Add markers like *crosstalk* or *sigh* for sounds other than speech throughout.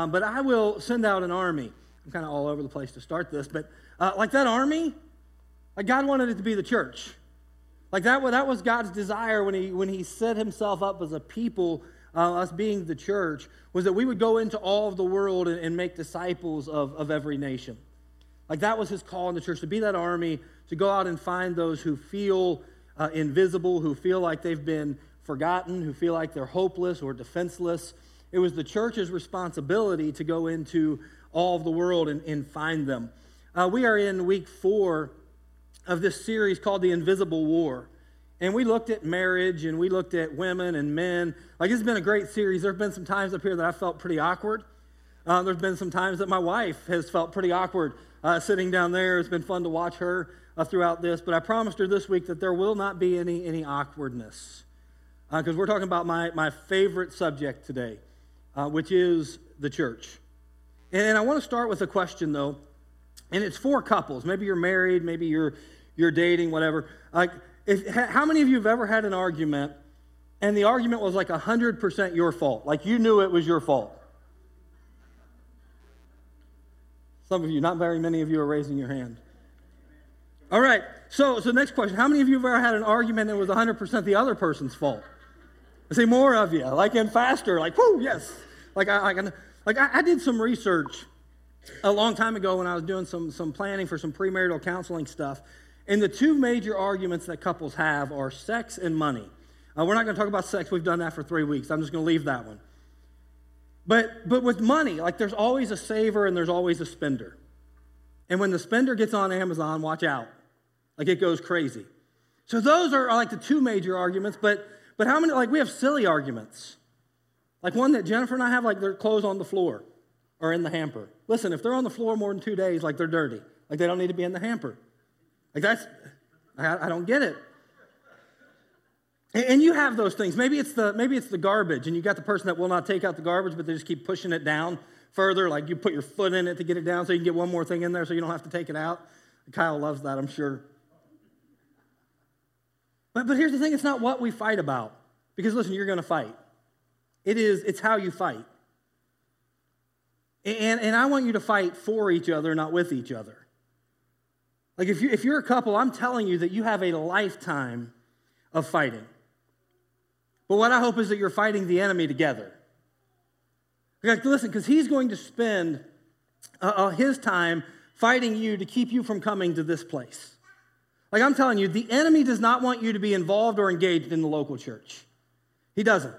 Um, but I will send out an army. I'm kind of all over the place to start this, but uh, like that army, like God wanted it to be the church. Like that, that was God's desire when he, when he set himself up as a people, uh, us being the church, was that we would go into all of the world and, and make disciples of, of every nation. Like that was his call in the church, to be that army, to go out and find those who feel uh, invisible, who feel like they've been forgotten, who feel like they're hopeless or defenseless. It was the church's responsibility to go into all of the world and, and find them. Uh, we are in week four of this series called The Invisible War. And we looked at marriage and we looked at women and men. Like, it's been a great series. There have been some times up here that I felt pretty awkward. Uh, there's been some times that my wife has felt pretty awkward uh, sitting down there. It's been fun to watch her uh, throughout this. But I promised her this week that there will not be any, any awkwardness. Because uh, we're talking about my, my favorite subject today, uh, which is the church. And, I want to start with a question, though and it's for couples. Maybe you're married, maybe you're you're dating, whatever. Like, if, how many of you have ever had an argument and the argument was like 100% your fault? Like you knew it was your fault? Some of you, not very many of you are raising your hand. All right, so, so next question. How many of you have ever had an argument that was 100% the other person's fault? I say more of you, like in faster, like, whoo, yes. Like I, I, like I, I did some research a long time ago when I was doing some, some planning for some premarital counseling stuff. And the two major arguments that couples have are sex and money. Uh, we're not going to talk about sex. We've done that for three weeks. I'm just going to leave that one. But, but with money, like there's always a saver and there's always a spender. And when the spender gets on Amazon, watch out. Like it goes crazy. So those are like the two major arguments. But, but how many, like we have silly arguments. Like one that Jennifer and I have, like their clothes on the floor or in the hamper. Listen, if they're on the floor more than two days, like they're dirty. Like they don't need to be in the hamper. Like that's, I, I don't get it. And, and you have those things. Maybe it's the maybe it's the garbage, and you got the person that will not take out the garbage, but they just keep pushing it down further. Like you put your foot in it to get it down, so you can get one more thing in there, so you don't have to take it out. Kyle loves that, I'm sure. But but here's the thing: it's not what we fight about, because listen, you're going to fight. It is. It's how you fight. And, and I want you to fight for each other, not with each other. Like if, you, if you're a couple, I'm telling you that you have a lifetime of fighting. But what I hope is that you're fighting the enemy together. Like, listen, because he's going to spend uh, uh, his time fighting you to keep you from coming to this place. Like I'm telling you, the enemy does not want you to be involved or engaged in the local church. He doesn't.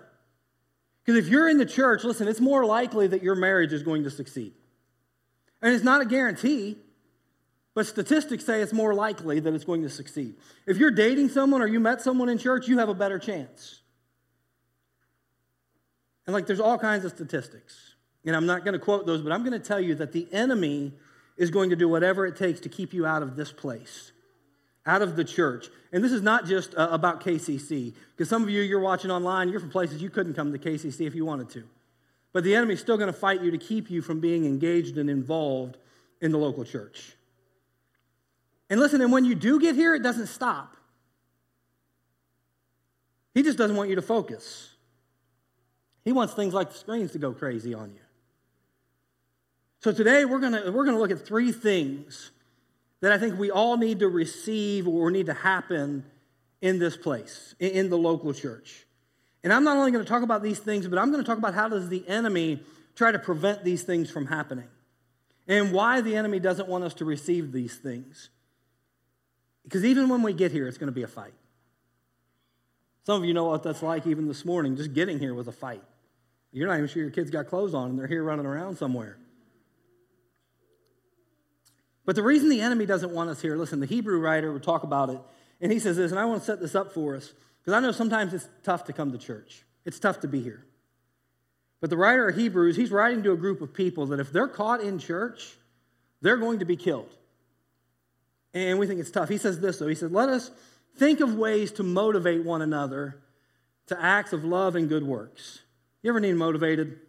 Because if you're in the church, listen, it's more likely that your marriage is going to succeed. And it's not a guarantee, but statistics say it's more likely that it's going to succeed. If you're dating someone or you met someone in church, you have a better chance. And like there's all kinds of statistics. And I'm not going to quote those, but I'm going to tell you that the enemy is going to do whatever it takes to keep you out of this place out of the church. And this is not just uh, about KCC, because some of you, you're watching online, you're from places you couldn't come to KCC if you wanted to. But the enemy's still going to fight you to keep you from being engaged and involved in the local church. And listen, and when you do get here, it doesn't stop. He just doesn't want you to focus. He wants things like the screens to go crazy on you. So today we're going to we're going to look at three things that I think we all need to receive or need to happen in this place, in the local church. And I'm not only going to talk about these things, but I'm going to talk about how does the enemy try to prevent these things from happening and why the enemy doesn't want us to receive these things. Because even when we get here, it's going to be a fight. Some of you know what that's like even this morning. Just getting here was a fight. You're not even sure your kids got clothes on and they're here running around somewhere. But the reason the enemy doesn't want us here, listen, the Hebrew writer would talk about it, and he says this, and I want to set this up for us, because I know sometimes it's tough to come to church. It's tough to be here. But the writer of Hebrews, he's writing to a group of people that if they're caught in church, they're going to be killed. And we think it's tough. He says this, though. He said, Let us think of ways to motivate one another to acts of love and good works. You ever need motivated?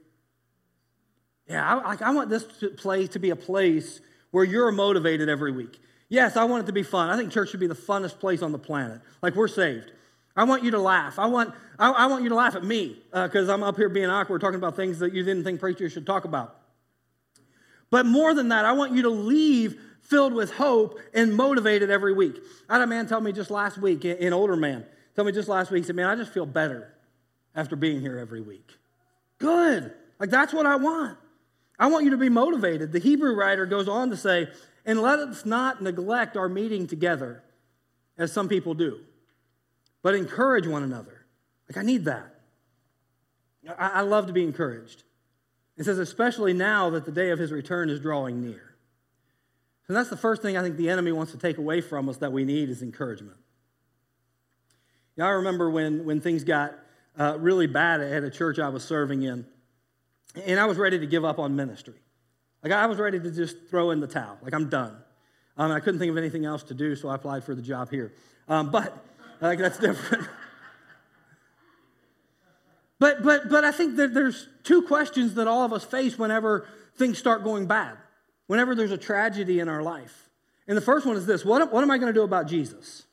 Yeah, I, I want this place to be a place where you're motivated every week. Yes, I want it to be fun. I think church should be the funnest place on the planet. Like we're saved. I want you to laugh. I want, I, I want you to laugh at me because uh, I'm up here being awkward talking about things that you didn't think preachers should talk about. But more than that, I want you to leave filled with hope and motivated every week. I had a man tell me just last week, an older man, tell me just last week, he said, Man, I just feel better after being here every week. Good. Like that's what I want. I want you to be motivated. The Hebrew writer goes on to say, and let us not neglect our meeting together, as some people do, but encourage one another. Like, I need that. I, I love to be encouraged. It says, especially now that the day of his return is drawing near. And that's the first thing I think the enemy wants to take away from us that we need is encouragement. Now, I remember when, when things got uh, really bad at a church I was serving in, and I was ready to give up on ministry. Like, I was ready to just throw in the towel. Like, I'm done. Um, I couldn't think of anything else to do, so I applied for the job here. Um, but, like, that's *laughs* different. but, but, but I think that there's two questions that all of us face whenever things start going bad, whenever there's a tragedy in our life. And the first one is this what, what am I going to do about Jesus?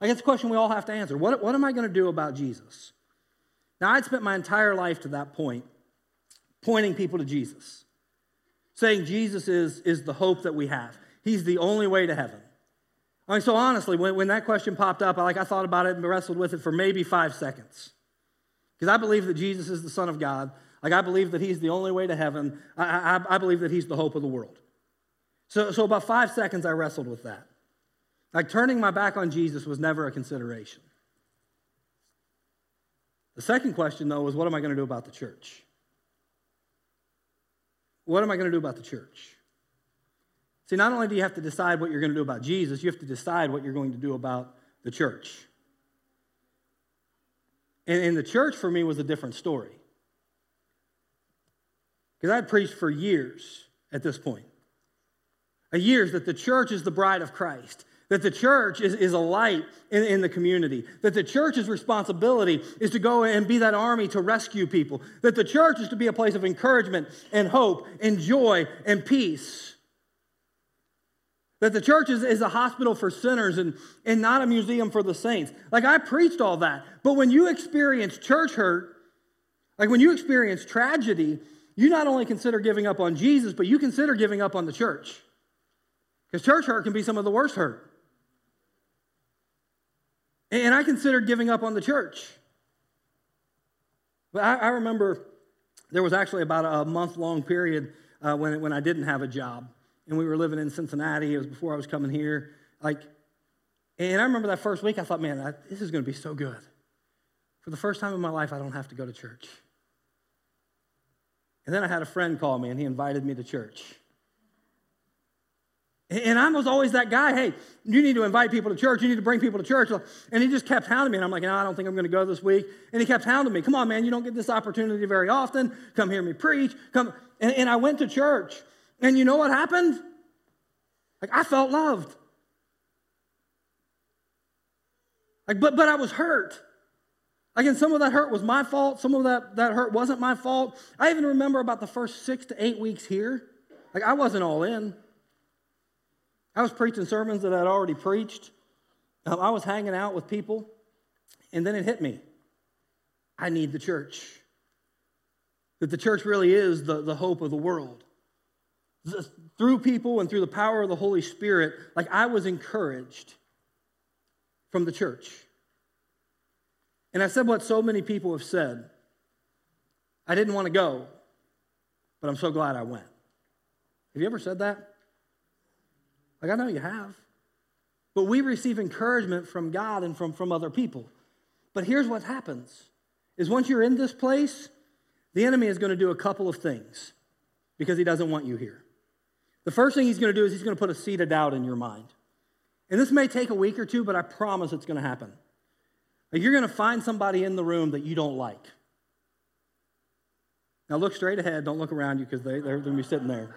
I guess the question we all have to answer. What, what am I going to do about Jesus? Now, I'd spent my entire life to that point pointing people to Jesus, saying Jesus is, is the hope that we have. He's the only way to heaven. I mean, so honestly, when, when that question popped up, I, like I thought about it and wrestled with it for maybe five seconds. Because I believe that Jesus is the Son of God. Like I believe that He's the only way to heaven. I, I, I believe that He's the hope of the world. So, so about five seconds, I wrestled with that. Like turning my back on Jesus was never a consideration. The second question, though, was what am I going to do about the church? What am I going to do about the church? See, not only do you have to decide what you're going to do about Jesus, you have to decide what you're going to do about the church. And, and the church for me was a different story. Because I'd preached for years at this point. A years that the church is the bride of Christ that the church is, is a light in, in the community, that the church's responsibility is to go and be that army to rescue people, that the church is to be a place of encouragement and hope and joy and peace. That the church is, is a hospital for sinners and, and not a museum for the saints. Like I preached all that. But when you experience church hurt, like when you experience tragedy, you not only consider giving up on Jesus, but you consider giving up on the church. Because church hurt can be some of the worst hurt. And I considered giving up on the church. But I, I remember there was actually about a month long period uh, when, when I didn't have a job. And we were living in Cincinnati. It was before I was coming here. Like, and I remember that first week, I thought, man, I, this is going to be so good. For the first time in my life, I don't have to go to church. And then I had a friend call me, and he invited me to church. And I was always that guy, hey, you need to invite people to church. You need to bring people to church. And he just kept hounding me. And I'm like, no, I don't think I'm going to go this week. And he kept hounding me. Come on, man, you don't get this opportunity very often. Come hear me preach. Come. And, and I went to church. And you know what happened? Like, I felt loved. Like, but, but I was hurt. Like, and some of that hurt was my fault. Some of that, that hurt wasn't my fault. I even remember about the first six to eight weeks here. Like, I wasn't all in. I was preaching sermons that I'd already preached. Um, I was hanging out with people, and then it hit me. I need the church. That the church really is the, the hope of the world. Through people and through the power of the Holy Spirit, like I was encouraged from the church. And I said what so many people have said I didn't want to go, but I'm so glad I went. Have you ever said that? Like, I know you have. But we receive encouragement from God and from, from other people. But here's what happens is once you're in this place, the enemy is going to do a couple of things because he doesn't want you here. The first thing he's going to do is he's going to put a seed of doubt in your mind. And this may take a week or two, but I promise it's going to happen. Like you're going to find somebody in the room that you don't like. Now look straight ahead. Don't look around you because they, they're going to be sitting there.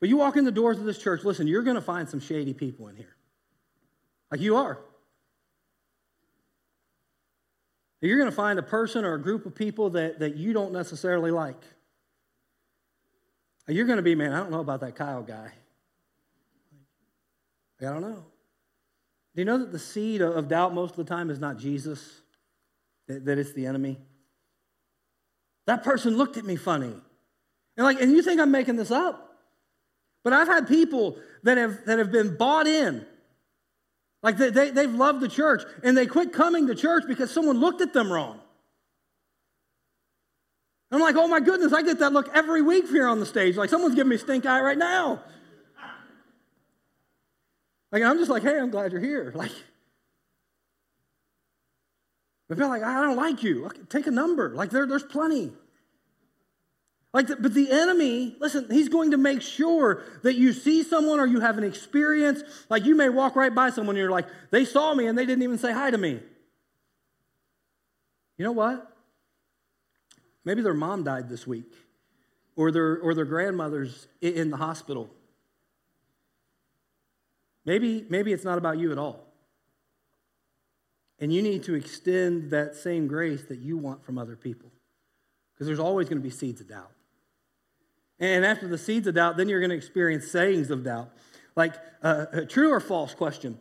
But you walk in the doors of this church, listen, you're going to find some shady people in here. Like you are. You're going to find a person or a group of people that, that you don't necessarily like. You're going to be, man, I don't know about that Kyle guy. I don't know. Do you know that the seed of doubt most of the time is not Jesus, that it's the enemy? That person looked at me funny. And like, and you think I'm making this up. But I've had people that have that have been bought in. Like they, they, they've loved the church and they quit coming to church because someone looked at them wrong. I'm like, oh my goodness, I get that look every week here on the stage. Like someone's giving me stink eye right now. Like I'm just like, hey, I'm glad you're here. *laughs* Like, feel like I don't like you. Take a number. Like there, there's plenty. Like, the, but the enemy, listen, he's going to make sure that you see someone or you have an experience. Like you may walk right by someone and you're like, they saw me and they didn't even say hi to me. You know what? Maybe their mom died this week, or their, or their grandmother's in the hospital. Maybe, maybe it's not about you at all. And you need to extend that same grace that you want from other people. Because there's always going to be seeds of doubt. And after the seeds of doubt, then you're going to experience sayings of doubt. Like uh, a true or false question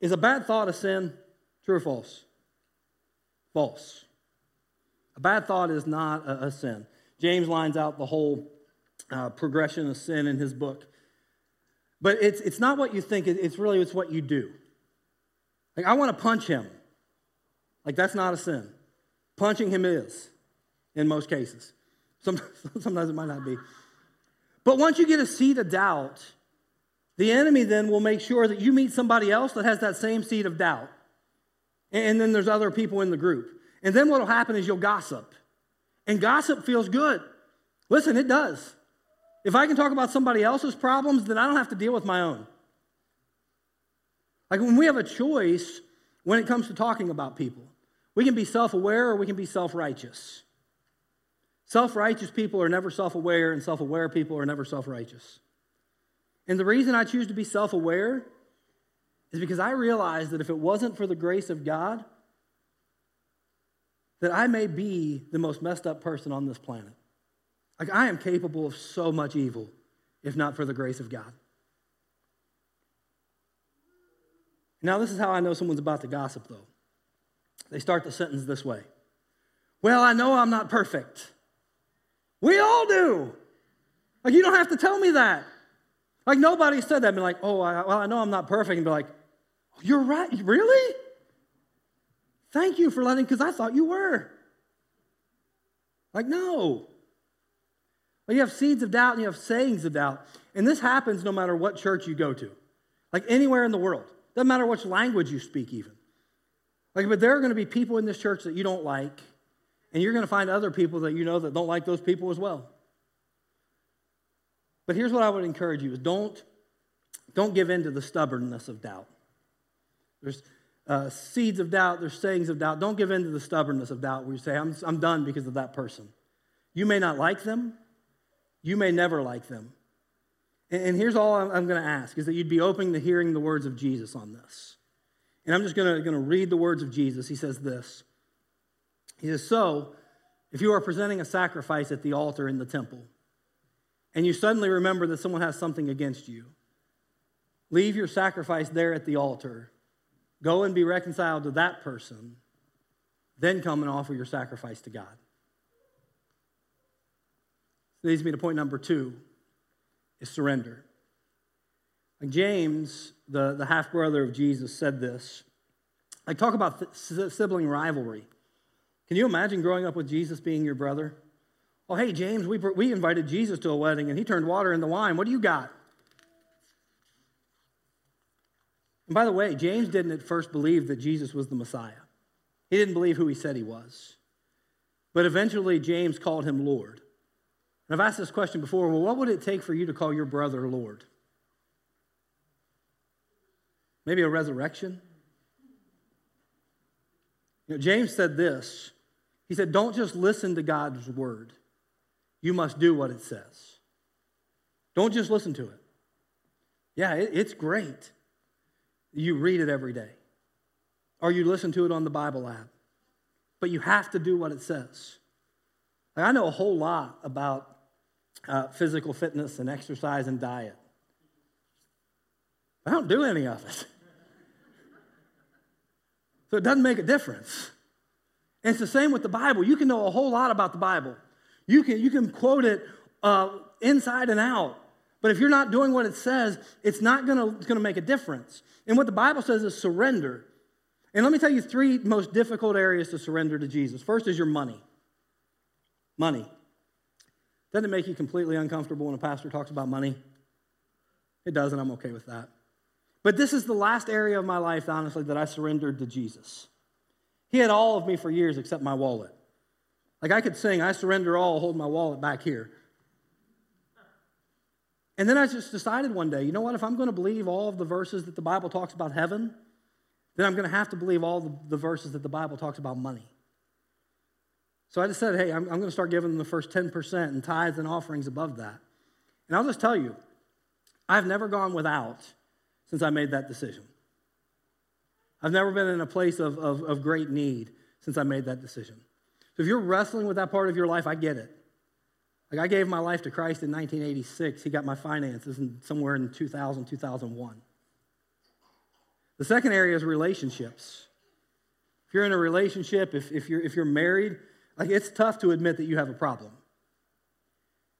Is a bad thought a sin? True or false? False. A bad thought is not a, a sin. James lines out the whole uh, progression of sin in his book. But it's, it's not what you think, it's really it's what you do. Like, I want to punch him. Like, that's not a sin. Punching him is, in most cases. *laughs* Sometimes it might not be. But once you get a seed of doubt, the enemy then will make sure that you meet somebody else that has that same seed of doubt. And then there's other people in the group. And then what will happen is you'll gossip. And gossip feels good. Listen, it does. If I can talk about somebody else's problems, then I don't have to deal with my own. Like when we have a choice when it comes to talking about people, we can be self aware or we can be self righteous. Self righteous people are never self aware, and self aware people are never self righteous. And the reason I choose to be self aware is because I realize that if it wasn't for the grace of God, that I may be the most messed up person on this planet. Like, I am capable of so much evil if not for the grace of God. Now, this is how I know someone's about to gossip, though. They start the sentence this way Well, I know I'm not perfect. We all do. Like, you don't have to tell me that. Like, nobody said that. Be like, oh, I, well, I know I'm not perfect. And be like, oh, you're right. Really? Thank you for letting, because I thought you were. Like, no. Well, you have seeds of doubt and you have sayings of doubt. And this happens no matter what church you go to, like anywhere in the world. Doesn't matter which language you speak, even. Like, but there are going to be people in this church that you don't like, and you're going to find other people that you know that don't like those people as well. But here's what I would encourage you is don't, don't give in to the stubbornness of doubt. There's uh, seeds of doubt, there's sayings of doubt. Don't give in to the stubbornness of doubt where you say, I'm, I'm done because of that person. You may not like them, you may never like them. And, and here's all I'm, I'm going to ask is that you'd be open to hearing the words of Jesus on this. And I'm just going to read the words of Jesus. He says this He says, So, if you are presenting a sacrifice at the altar in the temple, and you suddenly remember that someone has something against you, leave your sacrifice there at the altar Go and be reconciled to that person, then come and offer your sacrifice to God. Leads me to point number two is surrender. James, the, the half brother of Jesus, said this. I talk about th- sibling rivalry. Can you imagine growing up with Jesus being your brother? Oh, hey, James, we, we invited Jesus to a wedding and he turned water into wine. What do you got? And by the way, James didn't at first believe that Jesus was the Messiah. He didn't believe who he said he was. But eventually, James called him Lord. And I've asked this question before well, what would it take for you to call your brother Lord? Maybe a resurrection? You know, James said this. He said, Don't just listen to God's word, you must do what it says. Don't just listen to it. Yeah, it, it's great. You read it every day, or you listen to it on the Bible app. But you have to do what it says. Like, I know a whole lot about uh, physical fitness and exercise and diet. But I don't do any of it. *laughs* So it doesn't make a difference. It's the same with the Bible. You can know a whole lot about the Bible. You can, you can quote it uh, inside and out. But if you're not doing what it says, it's not going to make a difference. And what the Bible says is surrender. And let me tell you three most difficult areas to surrender to Jesus. First is your money. Money. Doesn't it make you completely uncomfortable when a pastor talks about money? It does, and I'm okay with that. But this is the last area of my life, honestly, that I surrendered to Jesus. He had all of me for years except my wallet. Like I could sing, I surrender all, hold my wallet back here. And then I just decided one day, you know what? If I'm going to believe all of the verses that the Bible talks about heaven, then I'm going to have to believe all the, the verses that the Bible talks about money. So I just said, hey, I'm, I'm going to start giving them the first 10% and tithes and offerings above that. And I'll just tell you, I've never gone without since I made that decision. I've never been in a place of, of, of great need since I made that decision. So if you're wrestling with that part of your life, I get it. Like I gave my life to Christ in 1986. He got my finances in, somewhere in 2000, 2001. The second area is relationships. If you're in a relationship, if, if, you're, if you're married, like it's tough to admit that you have a problem.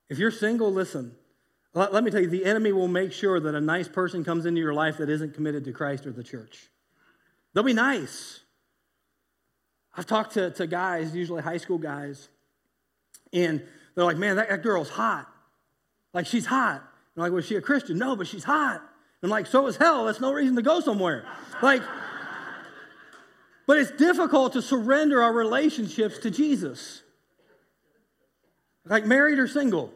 If you're single, listen, let, let me tell you, the enemy will make sure that a nice person comes into your life that isn't committed to Christ or the church. They'll be nice. I've talked to, to guys, usually high school guys, and they're like, man, that, that girl's hot. Like, she's hot. I'm like, was she a Christian? No, but she's hot. I'm like, so is hell. That's no reason to go somewhere. Like, but it's difficult to surrender our relationships to Jesus. Like married or single.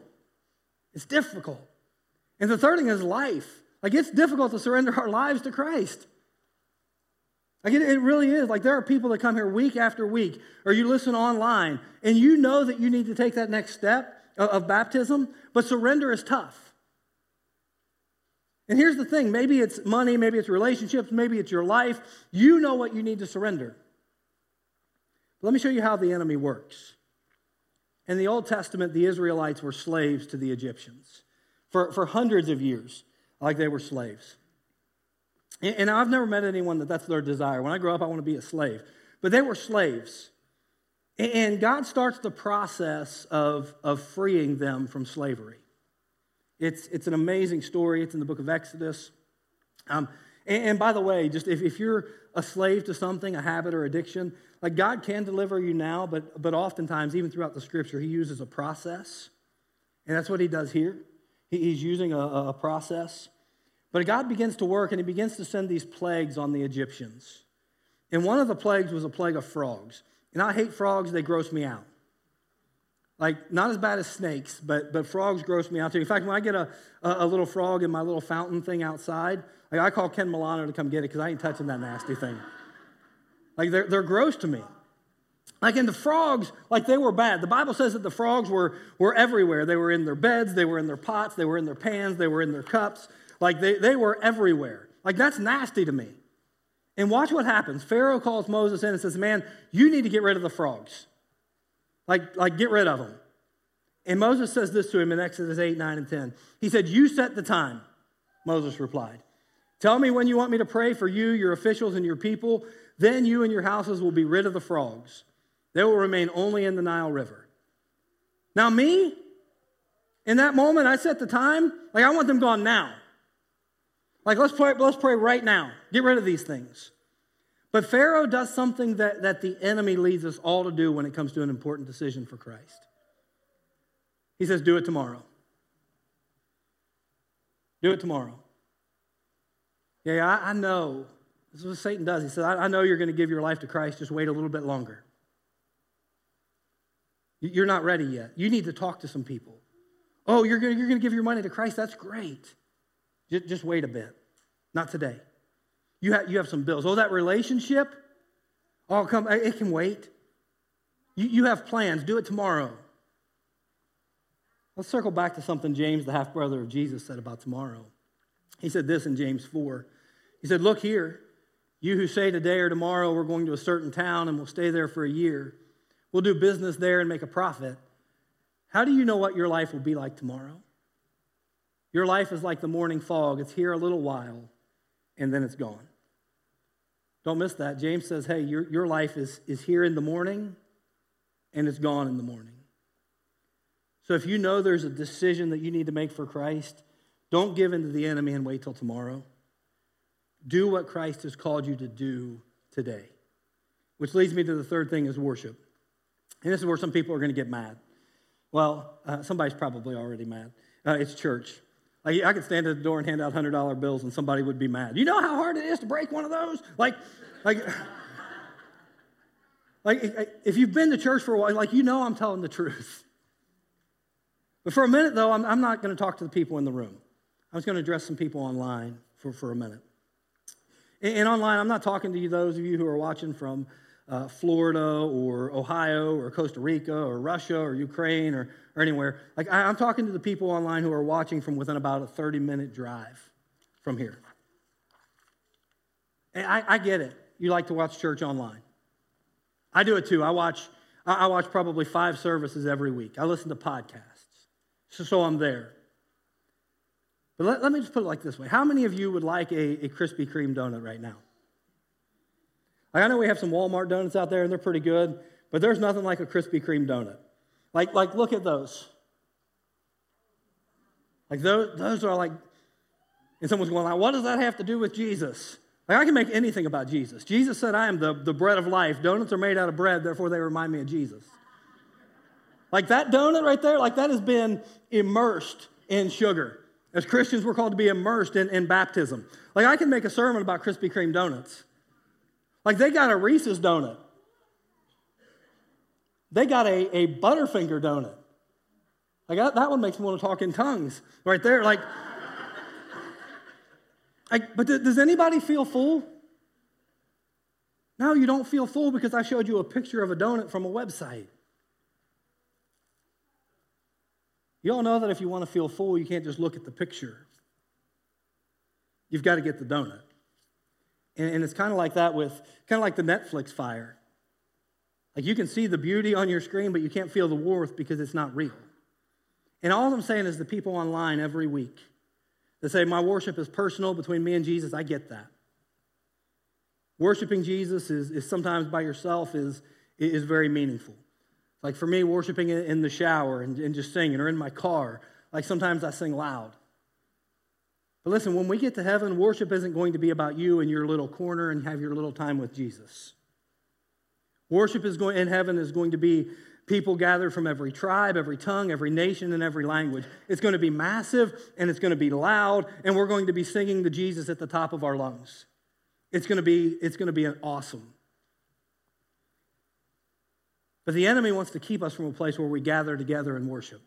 It's difficult. And the third thing is life. Like it's difficult to surrender our lives to Christ. Like it, it, really is. Like there are people that come here week after week, or you listen online, and you know that you need to take that next step of, of baptism, but surrender is tough. And here's the thing maybe it's money, maybe it's relationships, maybe it's your life. You know what you need to surrender. Let me show you how the enemy works. In the Old Testament, the Israelites were slaves to the Egyptians for, for hundreds of years, like they were slaves. And, I've never met anyone that that's their desire. When I grow up, I want to be a slave. But they were slaves. And, and God starts the process of, of freeing them from slavery. It's, it's an amazing story. It's in the book of Exodus. Um, and, and, by the way, just if, if you're a slave to something, a habit or addiction, like God can deliver you now, but, but oftentimes, even throughout the scripture, He uses a process. And that's what He does here. He, he's using a, a process. But God begins to work and He begins to send these plagues on the Egyptians. And one of the plagues was a plague of frogs. And I hate frogs, they gross me out. Like, not as bad as snakes, but, but frogs gross me out too. In fact, when I get a, a, a little frog in my little fountain thing outside, like I call Ken Milano to come get it because I ain't touching that nasty thing. Like, they're, they're gross to me. Like, in the frogs, like they were bad. The Bible says that the frogs were, were everywhere. They were in their beds, they were in their pots, they were in their pans, they were in their cups. Like, they, they were everywhere. Like, that's nasty to me. And watch what happens. Pharaoh calls Moses in and says, Man, you need to get rid of the frogs. Like, like get rid of them. And Moses says this to him in Exodus 8, 9, and 10. He said, You set the time, Moses replied. Tell me when you want me to pray for you, your officials, and your people. Then you and your houses will be rid of the frogs. They will remain only in the Nile River. Now, me, in that moment, I set the time. Like, I want them gone now. Like, let's pray, let's pray right now. Get rid of these things. But Pharaoh does something that, that the enemy leads us all to do when it comes to an important decision for Christ. He says, Do it tomorrow. Do it tomorrow. Yeah, I, I know. This is what Satan does. He says, I, I know you're going to give your life to Christ, just wait a little bit longer. You're not ready yet. You need to talk to some people. Oh, you're going, you're going to give your money to Christ? That's great. Just, just wait a bit. Not today. You have, you have some bills. Oh, that relationship? Oh, come, it can wait. You, you have plans. Do it tomorrow. Let's circle back to something James, the half brother of Jesus, said about tomorrow. He said this in James 4. He said, Look here, you who say today or tomorrow we're going to a certain town and we'll stay there for a year, we'll do business there and make a profit. How do you know what your life will be like tomorrow? Your life is like the morning fog. It's here a little while and then it's gone. Don't miss that. James says, hey, your, your life is, is here in the morning and it's gone in the morning. So if you know there's a decision that you need to make for Christ, don't give in to the enemy and wait till tomorrow. Do what Christ has called you to do today. Which leads me to the third thing is worship. And this is where some people are going to get mad. Well, uh, somebody's probably already mad. Uh, it's church. Like, I could stand at the door and hand out $100 bills and somebody would be mad. You know how hard it is to break one of those? Like, like, *laughs* like if you've been to church for a while, like, you know I'm telling the truth. But for a minute, though, I'm, I'm not going to talk to the people in the room. I was going to address some people online for, for a minute. And, and online, I'm not talking to you, those of you who are watching from uh, Florida or Ohio or Costa Rica or Russia or Ukraine or, or anywhere. Like, I, I'm talking to the people online who are watching from within about a 30 minute drive from here. And I, I get it. You like to watch church online. I do it too. I watch, I watch probably five services every week. I listen to podcasts. So, so I'm there. But let, let me just put it like this way How many of you would like a, a Krispy Kreme donut right now? Like, I know we have some Walmart donuts out there and they're pretty good, but there's nothing like a Krispy Kreme donut. Like, like look at those. Like those, those are like, and someone's going like, what does that have to do with Jesus? Like I can make anything about Jesus. Jesus said, I am the, the bread of life. Donuts are made out of bread, therefore they remind me of Jesus. Like that donut right there, like that has been immersed in sugar. As Christians, we're called to be immersed in, in baptism. Like I can make a sermon about Krispy Kreme donuts. Like they got a Reese's donut. They got a, a Butterfinger donut. Like that, one makes me want to talk in tongues right there. Like, *laughs* like but th- does anybody feel full? No, you don't feel full because I showed you a picture of a donut from a website. You all know that if you want to feel full, you can't just look at the picture. You've got to get the donut. And, and it's kind of like that with, kind of like the Netflix fire. Like you can see the beauty on your screen, but you can't feel the warmth because it's not real. And all I'm saying is the people online every week that say, My worship is personal between me and Jesus, I get that. Worshiping Jesus is, is sometimes by yourself is, is very meaningful. Like for me, worshiping in the shower and, and just singing or in my car, like sometimes I sing loud. But listen, when we get to heaven, worship isn't going to be about you in your little corner and have your little time with Jesus. Worship is going in heaven is going to be people gathered from every tribe, every tongue, every nation, and every language. It's going to be massive and it's going to be loud, and we're going to be singing to Jesus at the top of our lungs. It's going to be, it's going to be an awesome. But the enemy wants to keep us from a place where we gather together and worship.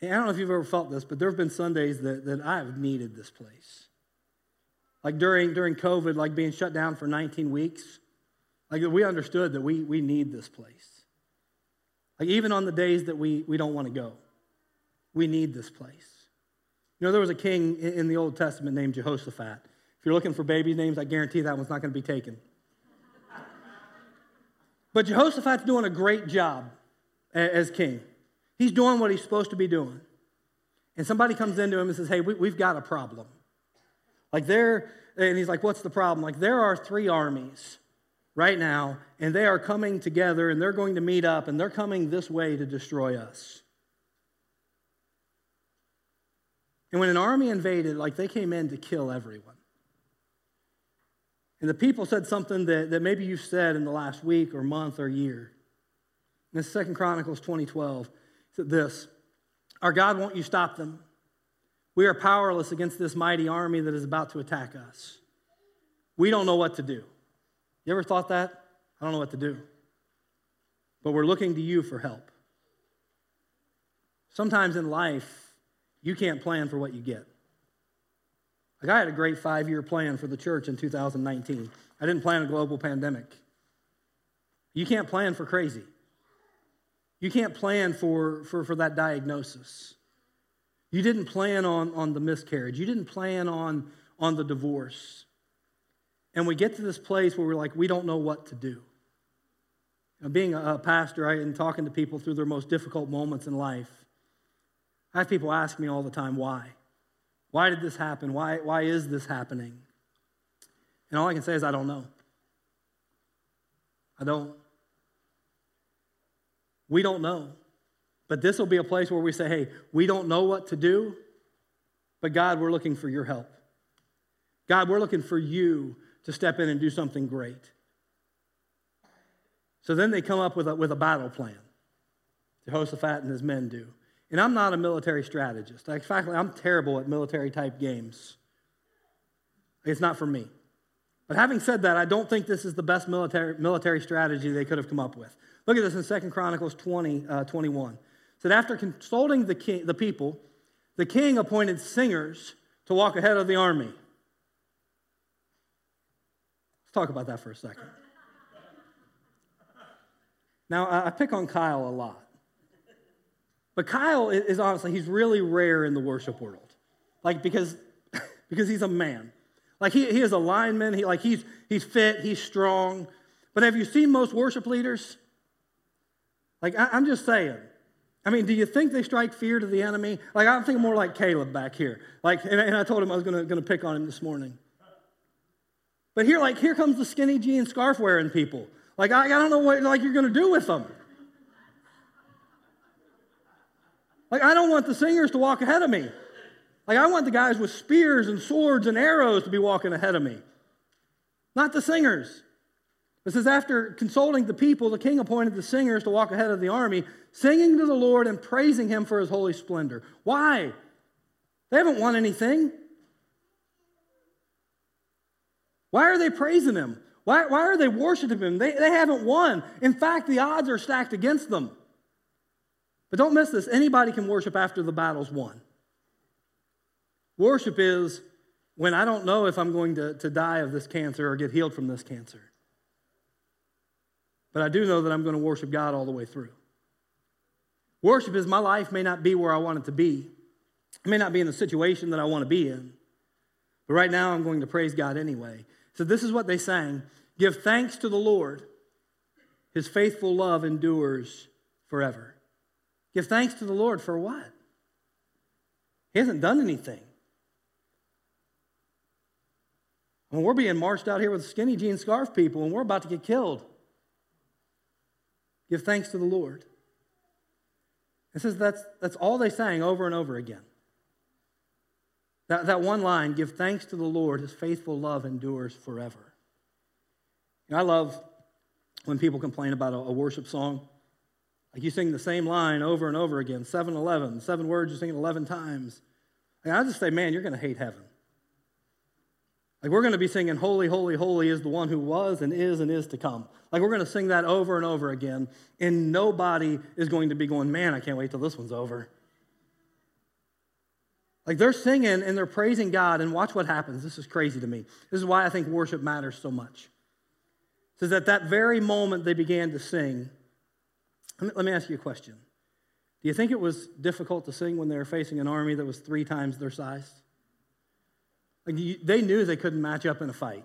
And I don't know if you've ever felt this, but there have been Sundays that, that I've needed this place. Like during, during COVID, like being shut down for 19 weeks, like we understood that we, we need this place. Like even on the days that we, we don't want to go, we need this place. You know, there was a king in, in the Old Testament named Jehoshaphat. If you're looking for baby names, I guarantee that one's not going to be taken. *laughs* but Jehoshaphat's doing a great job as king. He's doing what he's supposed to be doing. And somebody comes into him and says, Hey, we, have got a problem. Like there, and he's like, What's the problem? Like there are three armies right now, and they are coming together and they're going to meet up and they're coming this way to destroy us. And when an army invaded, like they came in to kill everyone. And the people said something that, that maybe you've said in the last week or month or year. In Second Chronicles 2012 this Our God, won't you stop them? We are powerless against this mighty army that is about to attack us. We don't know what to do. You ever thought that? I don't know what to do. But we're looking to you for help. Sometimes in life, you can't plan for what you get. Like I had a great five year plan for the church in 2019. I didn't plan a global pandemic. You can't plan for crazy. You can't plan for, for, for that diagnosis. You didn't plan on, on the miscarriage. You didn't plan on, on the divorce. And we get to this place where we're like, we don't know what to do. Now, being a, pastor and talking to people through their most difficult moments in life, I have people ask me all the time, why? Why did this happen? Why, why is this happening? And all I can say is, I don't know. I don't. We don't know. But this will be a place where we say, hey, we don't know what to do, but God, we're looking for your help. God, we're looking for you to step in and do something great. So then they come up with a, with a battle plan. Jehoshaphat and his men do. And I'm not a military strategist. In fact, I'm terrible at military type games. It's not for me. But having said that, I don't think this is the best military, military strategy they could have come up with. Look at this in Second Chronicles 20, uh, 21. It said, after consulting the, king, the people, the king appointed singers to walk ahead of the army. Let's talk about that for a second. Now, I pick on Kyle a lot. But Kyle is honestly, he's really rare in the worship world. Like, because, *laughs* because he's a man. Like, he, he is a lineman. He, like, he's, he's fit, he's strong. But have you seen most worship leaders? Like, I, I'm just saying. I mean, do you think they strike fear to the enemy? Like, I'm thinking more like Caleb back here. Like, and, and I told him I was going to pick on him this morning. But here, like, here comes the skinny jean scarf wearing people. Like, I, I don't know what like you're going to do with them. Like, I don't want the singers to walk ahead of me. Like, I want the guys with spears and swords and arrows to be walking ahead of me, not the singers. It says, after consulting the people, the king appointed the singers to walk ahead of the army, singing to the Lord and praising him for his holy splendor. Why? They haven't won anything. Why are they praising him? Why, why are they worshiping him? They, they haven't won. In fact, the odds are stacked against them. But don't miss this anybody can worship after the battle's won. Worship is when I don't know if I'm going to, to die of this cancer or get healed from this cancer. But I do know that I'm going to worship God all the way through. Worship is my life may not be where I want it to be. May not be in the situation that I want to be in. But right now I'm going to praise God anyway. So this is what they sang Give thanks to the Lord, his faithful love endures forever. Give thanks to the Lord for what? He hasn't done anything. When we're being marched out here with skinny jean scarf people and we're about to get killed, give thanks to the Lord. It says that's, that's all they sang over and over again. That, that one line, give thanks to the Lord, his faithful love endures forever. You know, I love when people complain about a, a worship song. Like you sing the same line over and over again, 7 11, seven words, you sing it 11 times. And I just say, man, you're going to hate heaven. Like we're going to be singing, Holy, Holy, Holy is the one who was and is and is to come. Like we're going to sing that over and over again. And nobody is going to be going, man, I can't wait till this one's over. Like they're singing and they're praising God, and watch what happens. This is crazy to me. This is why I think worship matters so much. It says, at that very moment they began to sing, let me ask you a question. Do you think it was difficult to sing when they were facing an army that was three times their size? Like you, they knew they couldn't match up in a fight.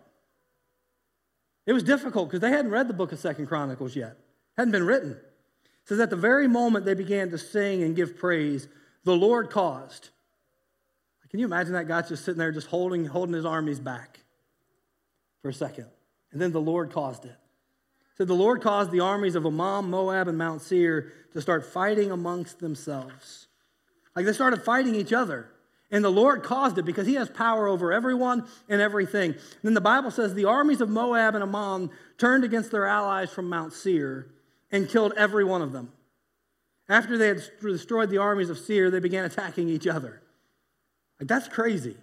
It was difficult because they hadn't read the book of Second Chronicles yet. Hadn't been written. It says at the very moment they began to sing and give praise, the Lord caused. Can you imagine that guy just sitting there, just holding, holding his armies back for a second? And then the Lord caused it said the Lord caused the armies of Ammon, Moab, and Mount Seir to start fighting amongst themselves. Like they started fighting each other. And the Lord caused it because he has power over everyone and everything. And then the Bible says the armies of Moab and Ammon turned against their allies from Mount Seir and killed every one of them. After they had destroyed the armies of Seir, they began attacking each other. Like that's crazy.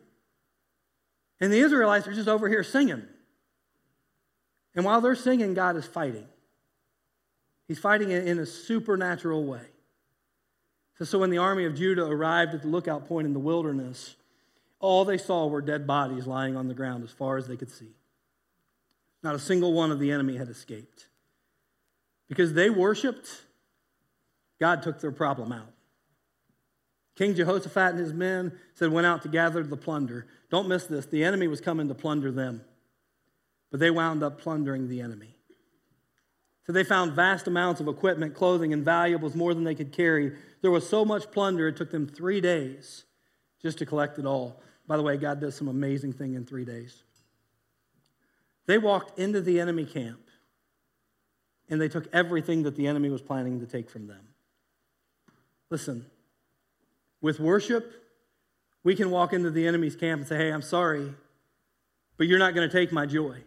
And the Israelites are just over here singing. And while they're singing, God is fighting. He's fighting in a supernatural way. So, so when the army of Judah arrived at the lookout point in the wilderness, all they saw were dead bodies lying on the ground as far as they could see. Not a single one of the enemy had escaped. Because they worshiped, God took their problem out. King Jehoshaphat and his men said, went out to gather the plunder. Don't miss this. The enemy was coming to plunder them but they wound up plundering the enemy. So they found vast amounts of equipment, clothing, and valuables, more than they could carry. There was so much plunder, it took them three days just to collect it all. By the way, God does some amazing thing in three days. They walked into the enemy camp. and they took everything that the enemy was planning to take from them. Listen, with worship, we can walk into the enemy's camp and say, Hey, I'm sorry, but you're not going to take my joy.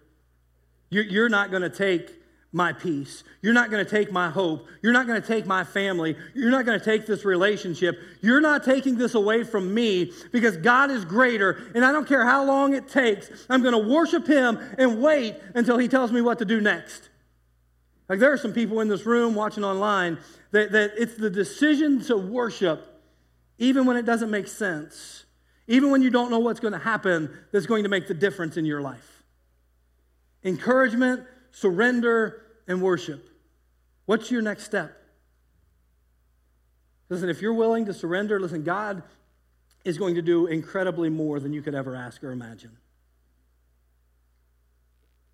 You're not going to take my peace. You're not going to take my hope. You're not going to take my family. You're not going to take this relationship. You're not taking this away from me because God is greater. And I don't care how long it takes, I'm going to worship Him and wait until He tells me what to do next. Like there are some people in this room watching online that, that it's the decision to worship, even when it doesn't make sense, even when you don't know what's going to happen, that's going to make the difference in your life. Encouragement surrender, and worship. What's your next step? Listen, if you're willing to surrender, listen, God is going to do incredibly more than you could ever ask or imagine.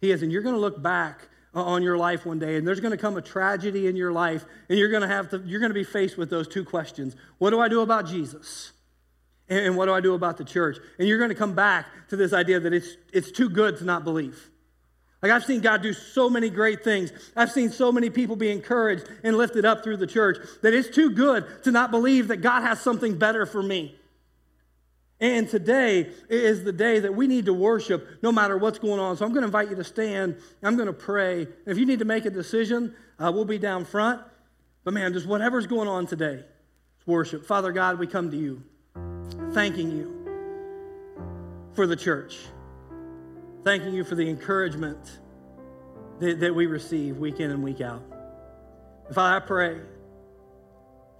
He is, and you're going to look back on your life one day and there's going to come a tragedy in your life and you're going to have to you're going to be faced with those two questions what do i do about jesus and, what do i do about the church and you're going to come back to this idea that it's it's too good to not believe like, I've seen God do so many great things. I've seen so many people be encouraged and lifted up through the church that it's too good to not believe that God has something better for me. And today is the day that we need to worship no matter what's going on. So I'm going to invite you to stand. I'm going to pray. If you need to make a decision, uh, we'll be down front. But man, just whatever's going on today, it's worship. Father God, we come to you, thanking you for the church thanking you for the encouragement that, that we receive week in and week out. Father, I pray.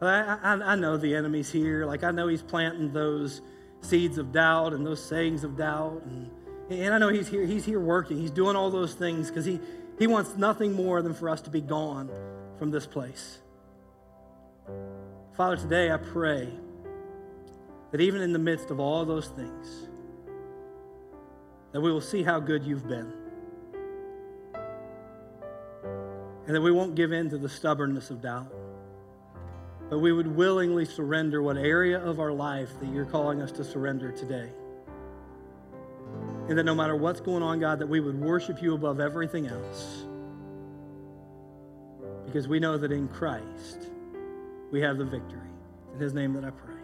I, I, I know the enemy's here. Like, I know he's planting those seeds of doubt and those sayings of doubt. And, and I know he's here. He's here working. He's doing all those things because he, he wants nothing more than for us to be gone from this place. Father, today I pray that even in the midst of all those things, that we will see how good you've been. And that we won't give in to the stubbornness of doubt. But we would willingly surrender what area of our life that you're calling us to surrender today. And that no matter what's going on, God, that we would worship you above everything else. Because we know that in Christ we have the victory. In his name that I pray.